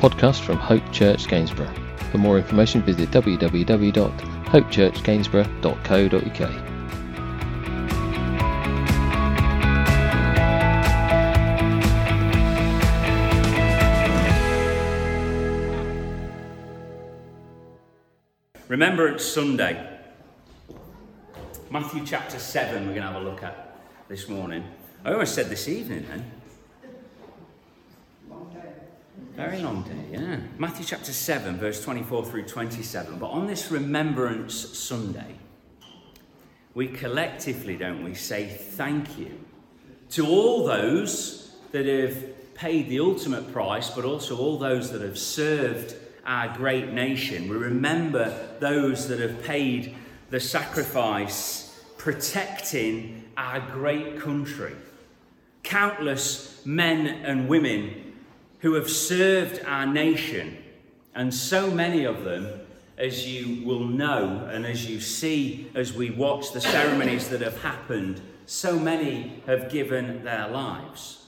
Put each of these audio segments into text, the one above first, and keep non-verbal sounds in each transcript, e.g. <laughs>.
podcast from Hope Church Gainsborough. For more information, visit www.hopechurchgainsborough.co.uk. Remembrance Sunday. Matthew chapter 7, we're going to have a look at this morning. I almost said this evening then. Very long day, yeah. Matthew chapter 7, verse 24 through 27. But on this Remembrance Sunday, we collectively, don't we, say thank you to all those that have paid the ultimate price, but also all those that have served our great nation. We remember those that have paid the sacrifice, protecting our great country. Countless men and women who have served our nation, and so many of them, as you will know, and as you see as we watch the ceremonies that have happened, so many have given their lives.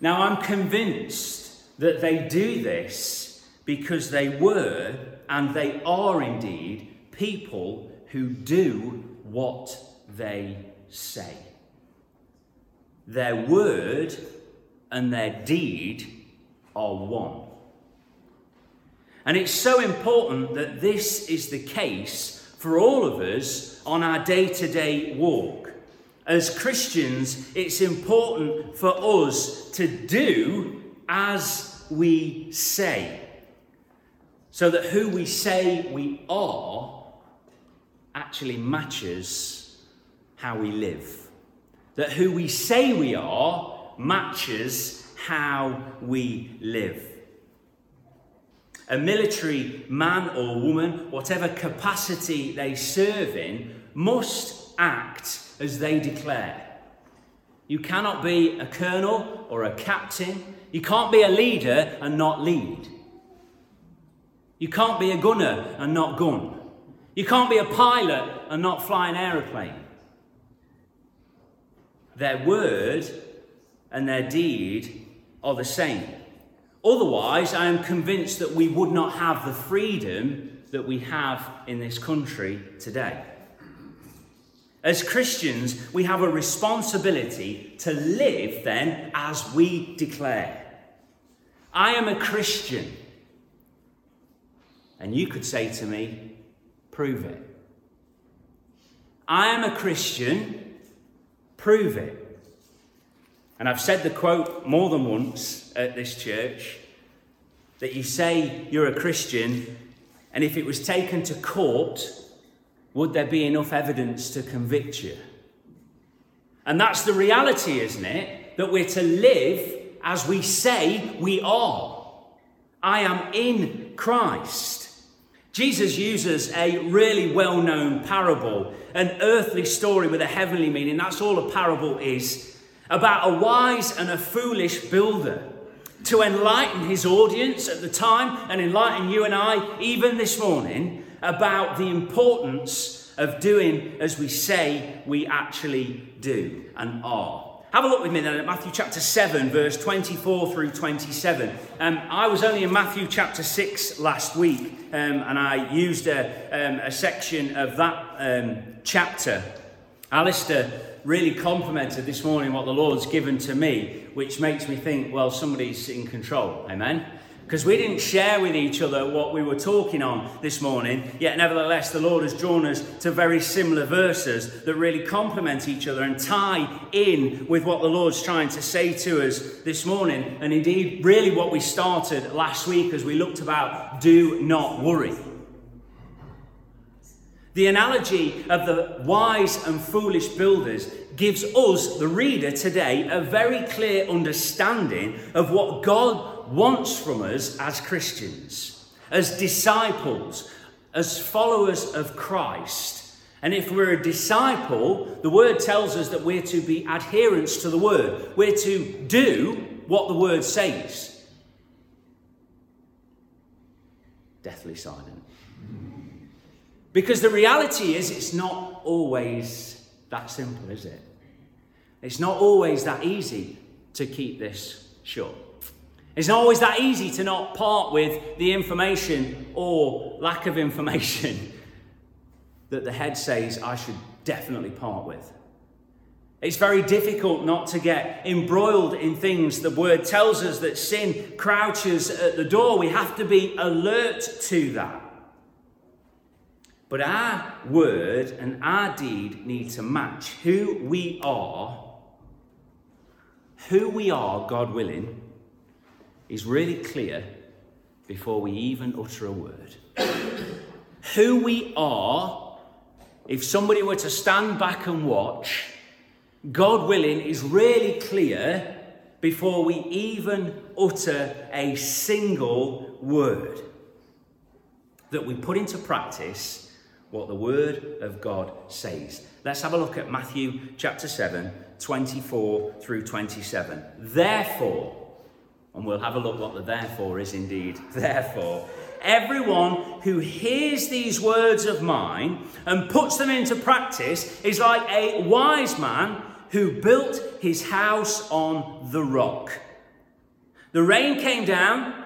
Now, I'm convinced that they do this because they were and they are indeed people who do what they say. Their word and their deed are one. And it's so important that this is the case for all of us on our day to day walk. As Christians, it's important for us to do as we say so that who we say we are actually matches how we live. That who we say we are matches how we live. A military man or woman, whatever capacity they serve in, must act as they declare. You cannot be a colonel or a captain. You can't be a leader and not lead. You can't be a gunner and not gun. You can't be a pilot and not fly an aeroplane. Their word and their deed are the same. Otherwise, I am convinced that we would not have the freedom that we have in this country today. As Christians, we have a responsibility to live then as we declare. I am a Christian. And you could say to me, prove it. I am a Christian, prove it. And I've said the quote more than once at this church that you say you're a Christian, and if it was taken to court, would there be enough evidence to convict you? And that's the reality, isn't it? That we're to live as we say we are. I am in Christ. Jesus uses a really well known parable, an earthly story with a heavenly meaning. That's all a parable is about a wise and a foolish builder to enlighten his audience at the time and enlighten you and I even this morning about the importance of doing as we say we actually do and are. Have a look with me then at Matthew chapter 7, verse 24 through 27. Um, I was only in Matthew chapter 6 last week, um, and I used a, um, a section of that um, chapter. Alistair really complimented this morning what the Lord's given to me, which makes me think, well, somebody's in control. Amen because we didn't share with each other what we were talking on this morning. Yet, nevertheless, the Lord has drawn us to very similar verses that really complement each other and tie in with what the Lord's trying to say to us this morning. And indeed, really what we started last week as we looked about do not worry. The analogy of the wise and foolish builders gives us, the reader today, a very clear understanding of what God wants from us as Christians, as disciples, as followers of Christ. And if we're a disciple, the word tells us that we're to be adherents to the word. We're to do what the word says. Deathly silent. Because the reality is, it's not always that simple, is it? It's not always that easy to keep this short. It's not always that easy to not part with the information or lack of information <laughs> that the head says I should definitely part with. It's very difficult not to get embroiled in things. The word tells us that sin crouches at the door. We have to be alert to that. But our word and our deed need to match who we are. Who we are, God willing, is really clear before we even utter a word. <coughs> who we are, if somebody were to stand back and watch, God willing, is really clear before we even utter a single word. That we put into practice what the Word of God says. Let's have a look at Matthew chapter 7, 24 through 27. Therefore, and we'll have a look what the therefore is indeed. <laughs> Therefore, everyone who hears these words of mine and puts them into practice is like a wise man who built his house on the rock. The rain came down,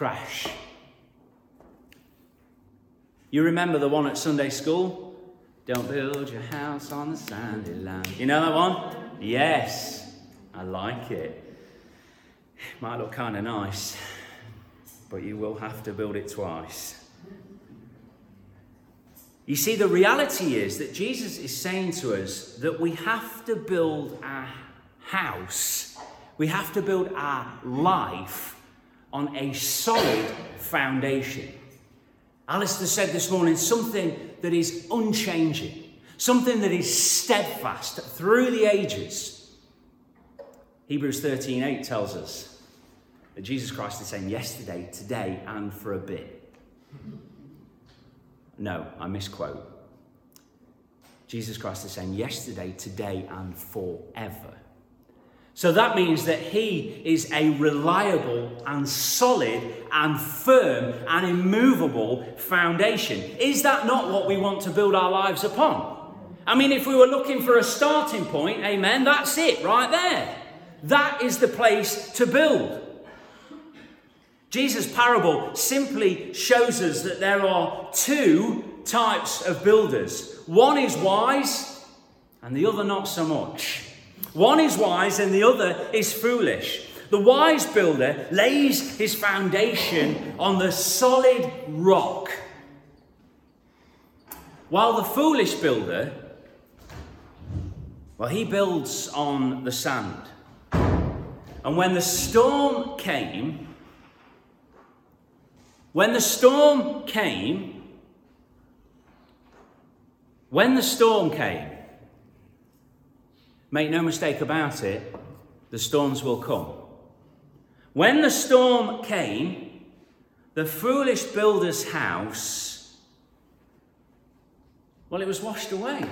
crash. You remember the one at Sunday school? Don't build your house on the sandy land. You know that one? Yes, I like it. It might look kind of nice, but you will have to build it twice. You see, the reality is that Jesus is saying to us that we have to build our house, we have to build our life on a solid foundation. Alistair said this morning something that is unchanging, something that is steadfast through the ages. Hebrews 13 8 tells us that Jesus Christ is saying yesterday, today, and for a bit. No, I misquote. Jesus Christ is saying yesterday, today, and forever. So that means that he is a reliable and solid and firm and immovable foundation. Is that not what we want to build our lives upon? I mean, if we were looking for a starting point, amen, that's it right there. That is the place to build. Jesus' parable simply shows us that there are two types of builders one is wise, and the other not so much. One is wise, and the other is foolish. The wise builder lays his foundation on the solid rock, while the foolish builder, well, he builds on the sand. And when the storm came, when the storm came, when the storm came, make no mistake about it, the storms will come. When the storm came, the foolish builder's house, well, it was washed away.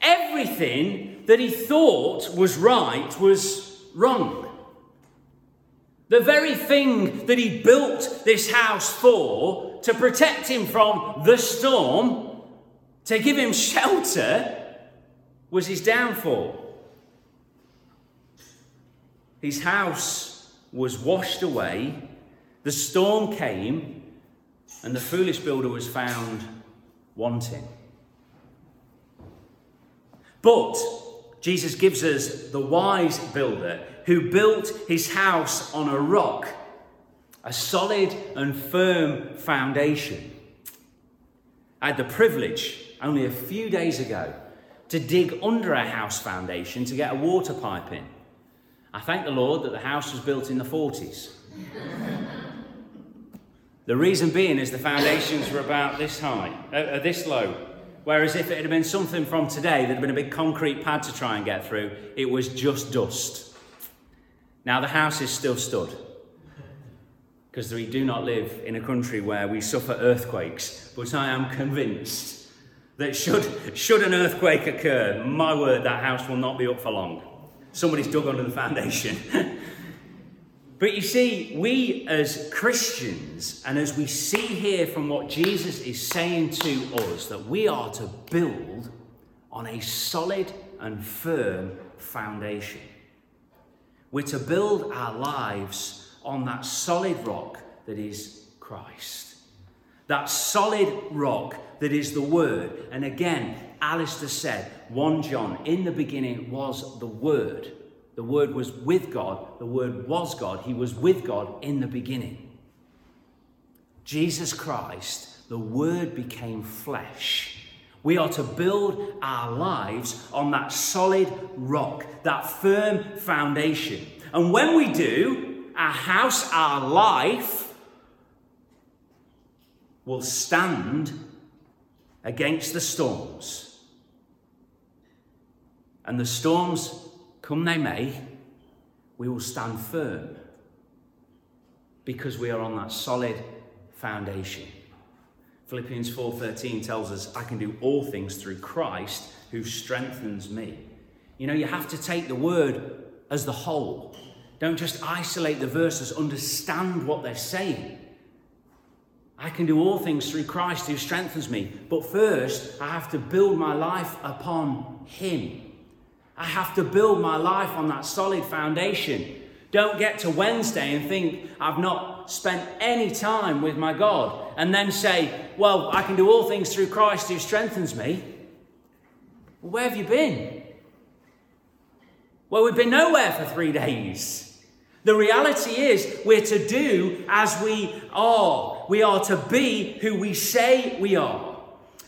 Everything that he thought was right was wrong. The very thing that he built this house for, to protect him from the storm, to give him shelter, was his downfall. His house was washed away, the storm came, and the foolish builder was found wanting. But Jesus gives us the wise builder who built his house on a rock, a solid and firm foundation. I had the privilege only a few days ago to dig under a house foundation to get a water pipe in. I thank the Lord that the house was built in the 40s. the reason being is the foundations were about this high, uh, uh, this low. Whereas if it had been something from today, there'd have been a big concrete pad to try and get through, it was just dust. Now, the house is still stood because we do not live in a country where we suffer earthquakes, but I am convinced that should, should an earthquake occur, my word, that house will not be up for long. Somebody's dug under the foundation. <laughs> but you see, we as Christians, and as we see here from what Jesus is saying to us, that we are to build on a solid and firm foundation. We're to build our lives on that solid rock that is Christ. That solid rock that is the Word. And again, Alistair said, 1 John, in the beginning was the Word. The Word was with God. The Word was God. He was with God in the beginning. Jesus Christ, the Word became flesh. We are to build our lives on that solid rock, that firm foundation. And when we do, our house, our life will stand against the storms. And the storms, come they may, we will stand firm because we are on that solid foundation. Philippians 4:13 tells us I can do all things through Christ who strengthens me. You know, you have to take the word as the whole. Don't just isolate the verses, understand what they're saying. I can do all things through Christ who strengthens me. But first, I have to build my life upon Him. I have to build my life on that solid foundation. Don't get to Wednesday and think I've not spent any time with my God and then say, Well, I can do all things through Christ who strengthens me. Well, where have you been? Well, we've been nowhere for three <laughs> days. The reality is, we're to do as we are. We are to be who we say we are.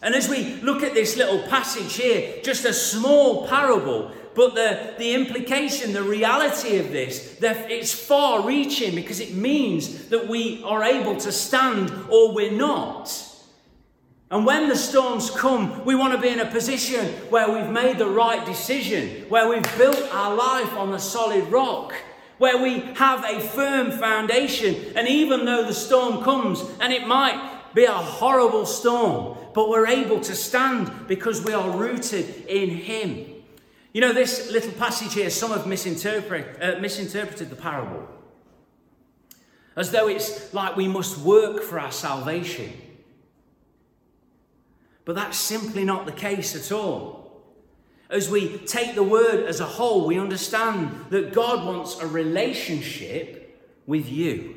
And as we look at this little passage here, just a small parable, but the, the implication, the reality of this, that it's far reaching because it means that we are able to stand or we're not. And when the storms come, we want to be in a position where we've made the right decision, where we've built our life on the solid rock, where we have a firm foundation. And even though the storm comes, and it might be a horrible storm, but we're able to stand because we are rooted in Him. You know, this little passage here, some have misinterpret, uh, misinterpreted the parable as though it's like we must work for our salvation. But that's simply not the case at all. As we take the word as a whole, we understand that God wants a relationship with you.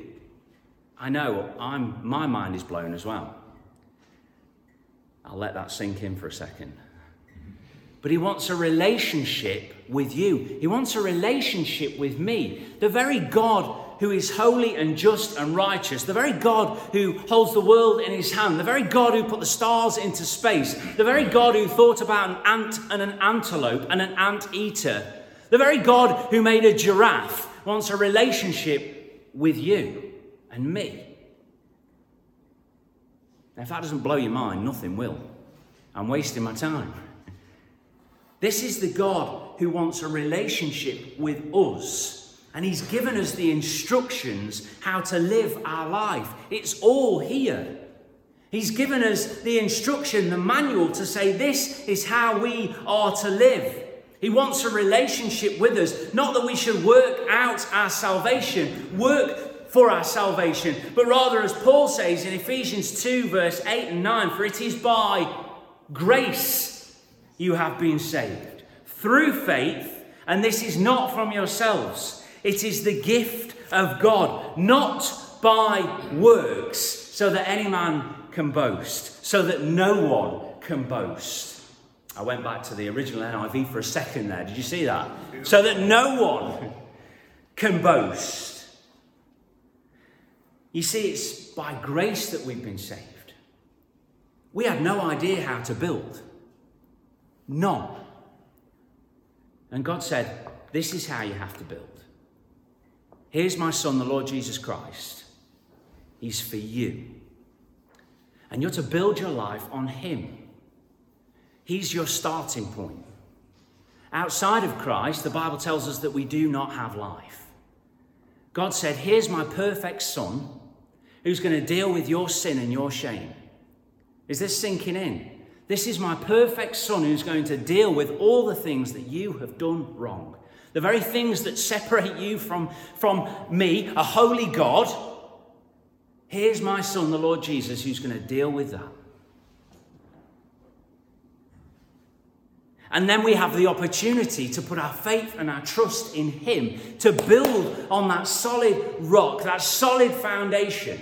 I know, I'm, my mind is blown as well. I'll let that sink in for a second but he wants a relationship with you. He wants a relationship with me. The very God who is holy and just and righteous, the very God who holds the world in his hand, the very God who put the stars into space, the very God who thought about an ant and an antelope and an ant eater, the very God who made a giraffe wants a relationship with you and me. Now, if that doesn't blow your mind, nothing will. I'm wasting my time. This is the God who wants a relationship with us. And He's given us the instructions how to live our life. It's all here. He's given us the instruction, the manual to say this is how we are to live. He wants a relationship with us, not that we should work out our salvation, work for our salvation, but rather, as Paul says in Ephesians 2, verse 8 and 9, for it is by grace you have been saved through faith, and this is not from yourselves. It is the gift of God, not by works, so that any man can boast, so that no one can boast. I went back to the original NIV for a second there. Did you see that? So that no one can boast. You see, it's by grace that we've been saved. We had no idea how to build. None. And God said, This is how you have to build. Here's my son, the Lord Jesus Christ. He's for you. And you're to build your life on Him. He's your starting point. Outside of Christ, the Bible tells us that we do not have life. God said, Here's my perfect son who's going to deal with your sin and your shame. Is this sinking in? This is my perfect son who's going to deal with all the things that you have done wrong. The very things that separate you from, from me, a holy God. Here's my son, the Lord Jesus, who's going to deal with that. And then we have the opportunity to put our faith and our trust in Him, to build on that solid rock, that solid foundation,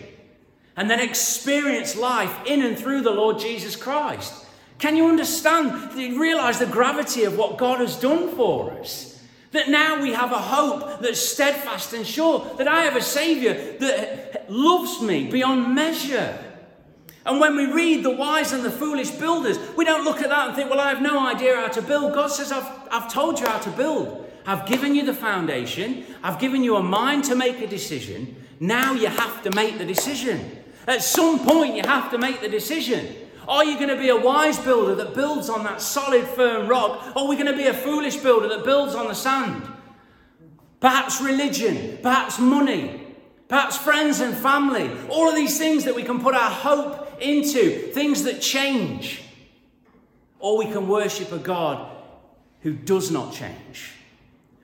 and then experience life in and through the Lord Jesus Christ. Can you understand, realize the gravity of what God has done for us? That now we have a hope that's steadfast and sure, that I have a Savior that loves me beyond measure. And when we read the wise and the foolish builders, we don't look at that and think, well, I have no idea how to build. God says, I've, I've told you how to build. I've given you the foundation. I've given you a mind to make a decision. Now you have to make the decision. At some point, you have to make the decision. Are you going to be a wise builder that builds on that solid, firm rock? Or are we going to be a foolish builder that builds on the sand? Perhaps religion, perhaps money, perhaps friends and family. All of these things that we can put our hope into, things that change. Or we can worship a God who does not change.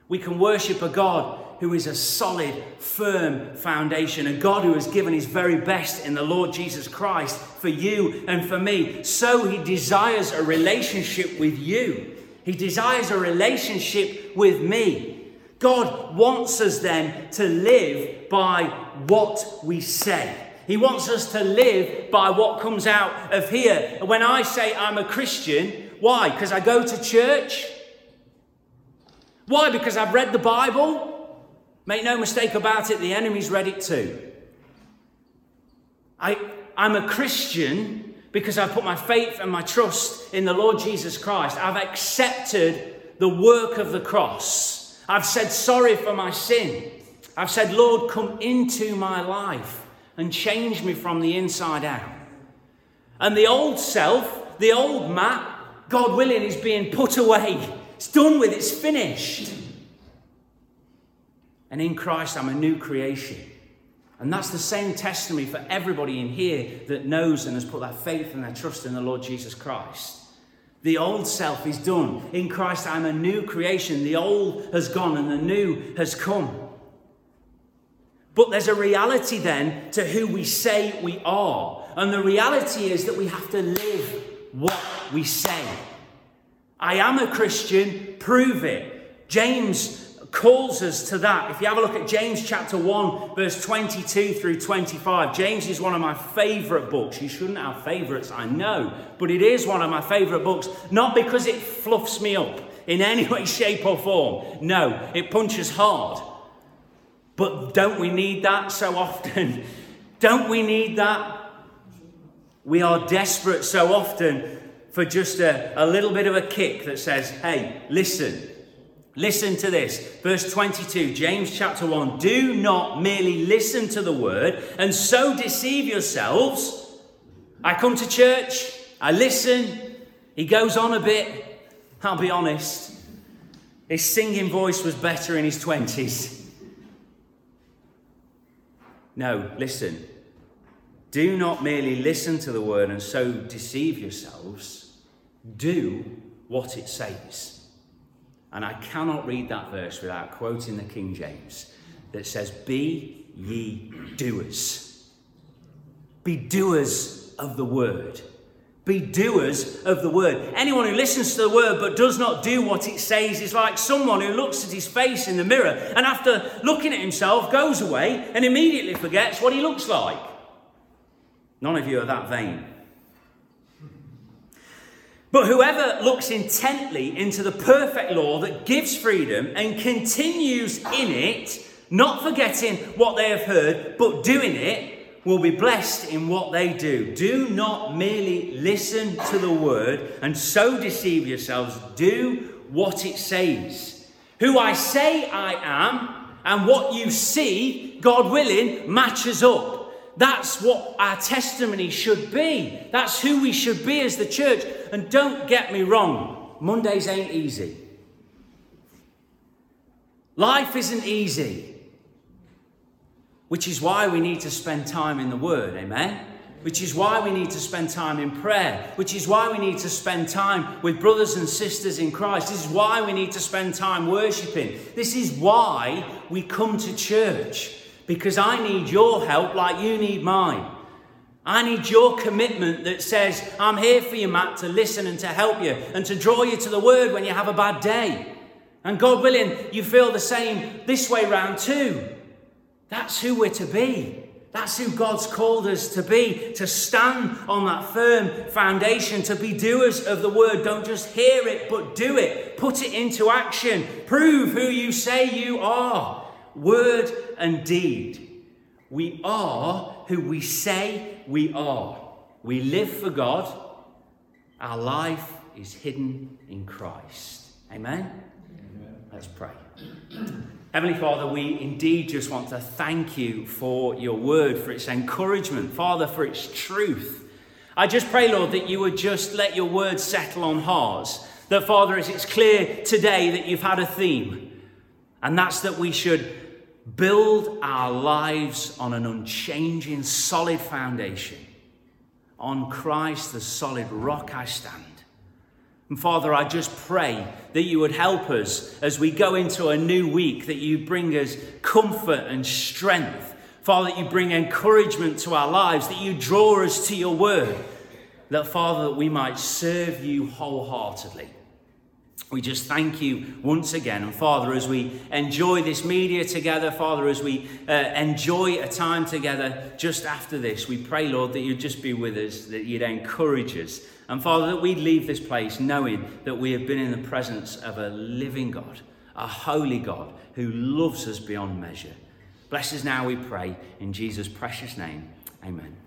We can worship a God who is a solid, firm foundation, a God who has given his very best in the Lord Jesus Christ for you and for me. So he desires a relationship with you. He desires a relationship with me. God wants us then to live by what we say. He wants us to live by what comes out of here. When I say I'm a Christian, why? Because I go to church? Why? Because I've read the Bible? Make no mistake about it, the enemy's read it too. I, I'm a Christian because I've put my faith and my trust in the Lord Jesus Christ. I've accepted the work of the cross. I've said sorry for my sin. I've said, Lord, come into my life and change me from the inside out. And the old self, the old Matt, God willing, is being put away. It's done with, it's finished. And in Christ, I'm a new creation. And that's the same testimony for everybody in here that knows and has put their faith and their trust in the Lord Jesus Christ. The old self is done. In Christ, I'm a new creation. The old has gone and the new has come. But there's a reality then to who we say we are. And the reality is that we have to live what we say. I am a Christian, prove it. James calls us to that. If you have a look at James chapter 1, verse 22 through 25, James is one of my favorite books. You shouldn't have favorites, I know, but it is one of my favorite books, not because it fluffs me up in any <laughs> way, shape, or form. No, it punches hard. But don't we need that so often? <laughs> don't we need that? We are desperate so often for just a, a little bit of a kick that says, hey, listen. Listen to this. Verse 22, James chapter 1. Do not merely listen to the word and so deceive yourselves. I come to church, I listen, he goes on a bit. I'll be honest, his singing voice was better in his 20s. No, listen. Do not merely listen to the word and so deceive yourselves. Do what it says. And I cannot read that verse without quoting the King James that says, Be ye doers. Be doers of the word. Be doers of the word. Anyone who listens to the word but does not do what it says is like someone who looks at his face in the mirror and after looking at himself goes away and immediately forgets what he looks like. None of you are that vain. But whoever looks intently into the perfect law that gives freedom and continues in it, not forgetting what they have heard, but doing it, will be blessed in what they do. Do not merely listen to the word and so deceive yourselves. Do what it says. Who I say I am and what you see, God willing, matches up. That's what our testimony should be. That's who we should be as the church. And don't get me wrong, Mondays ain't easy. Life isn't easy. which is why we need to spend time in the Word, amen? Which is why we need to spend time in prayer, which is why we need to spend time with brothers and sisters in Christ. This is why we need to spend time worshipping. This is why we come to church, because I need your help like you need mine. I need your commitment that says, I'm here for you, Matt, to listen and to help you and to draw you to the word when you have a bad day. And God willing, you feel the same this way round too. That's who we're to be. That's who God's called us to be, to stand on that firm foundation, to be doers of the word. Don't just hear it, but do it. Put it into action. Prove who you say you are. Word and deed. We are who we say we are. We live for God. Our life is hidden in Christ. Amen? Amen. Let's pray. Heavenly Father, we indeed just want to thank you for your word, for its encouragement, Father, for its truth. I just pray, Lord, that you would just let your word settle on hearts. That, Father, as it's clear today that you've had a theme, and that's that we should build our lives on an unchanging, solid foundation. On Christ, the solid rock I stand. And Father, I just pray that you would help us as we go into a new week, that you bring us comfort and strength. Father, that you bring encouragement to our lives, that you draw us to your word. That, Father, that we might serve you wholeheartedly. We just thank you once again. And Father, as we enjoy this media together, Father, as we uh, enjoy a time together just after this, we pray, Lord, that you'd just be with us, that you'd encourage us. And Father, that we'd leave this place knowing that we have been in the presence of a living God, a holy God who loves us beyond measure. Bless us now, we pray, in Jesus' precious name. Amen.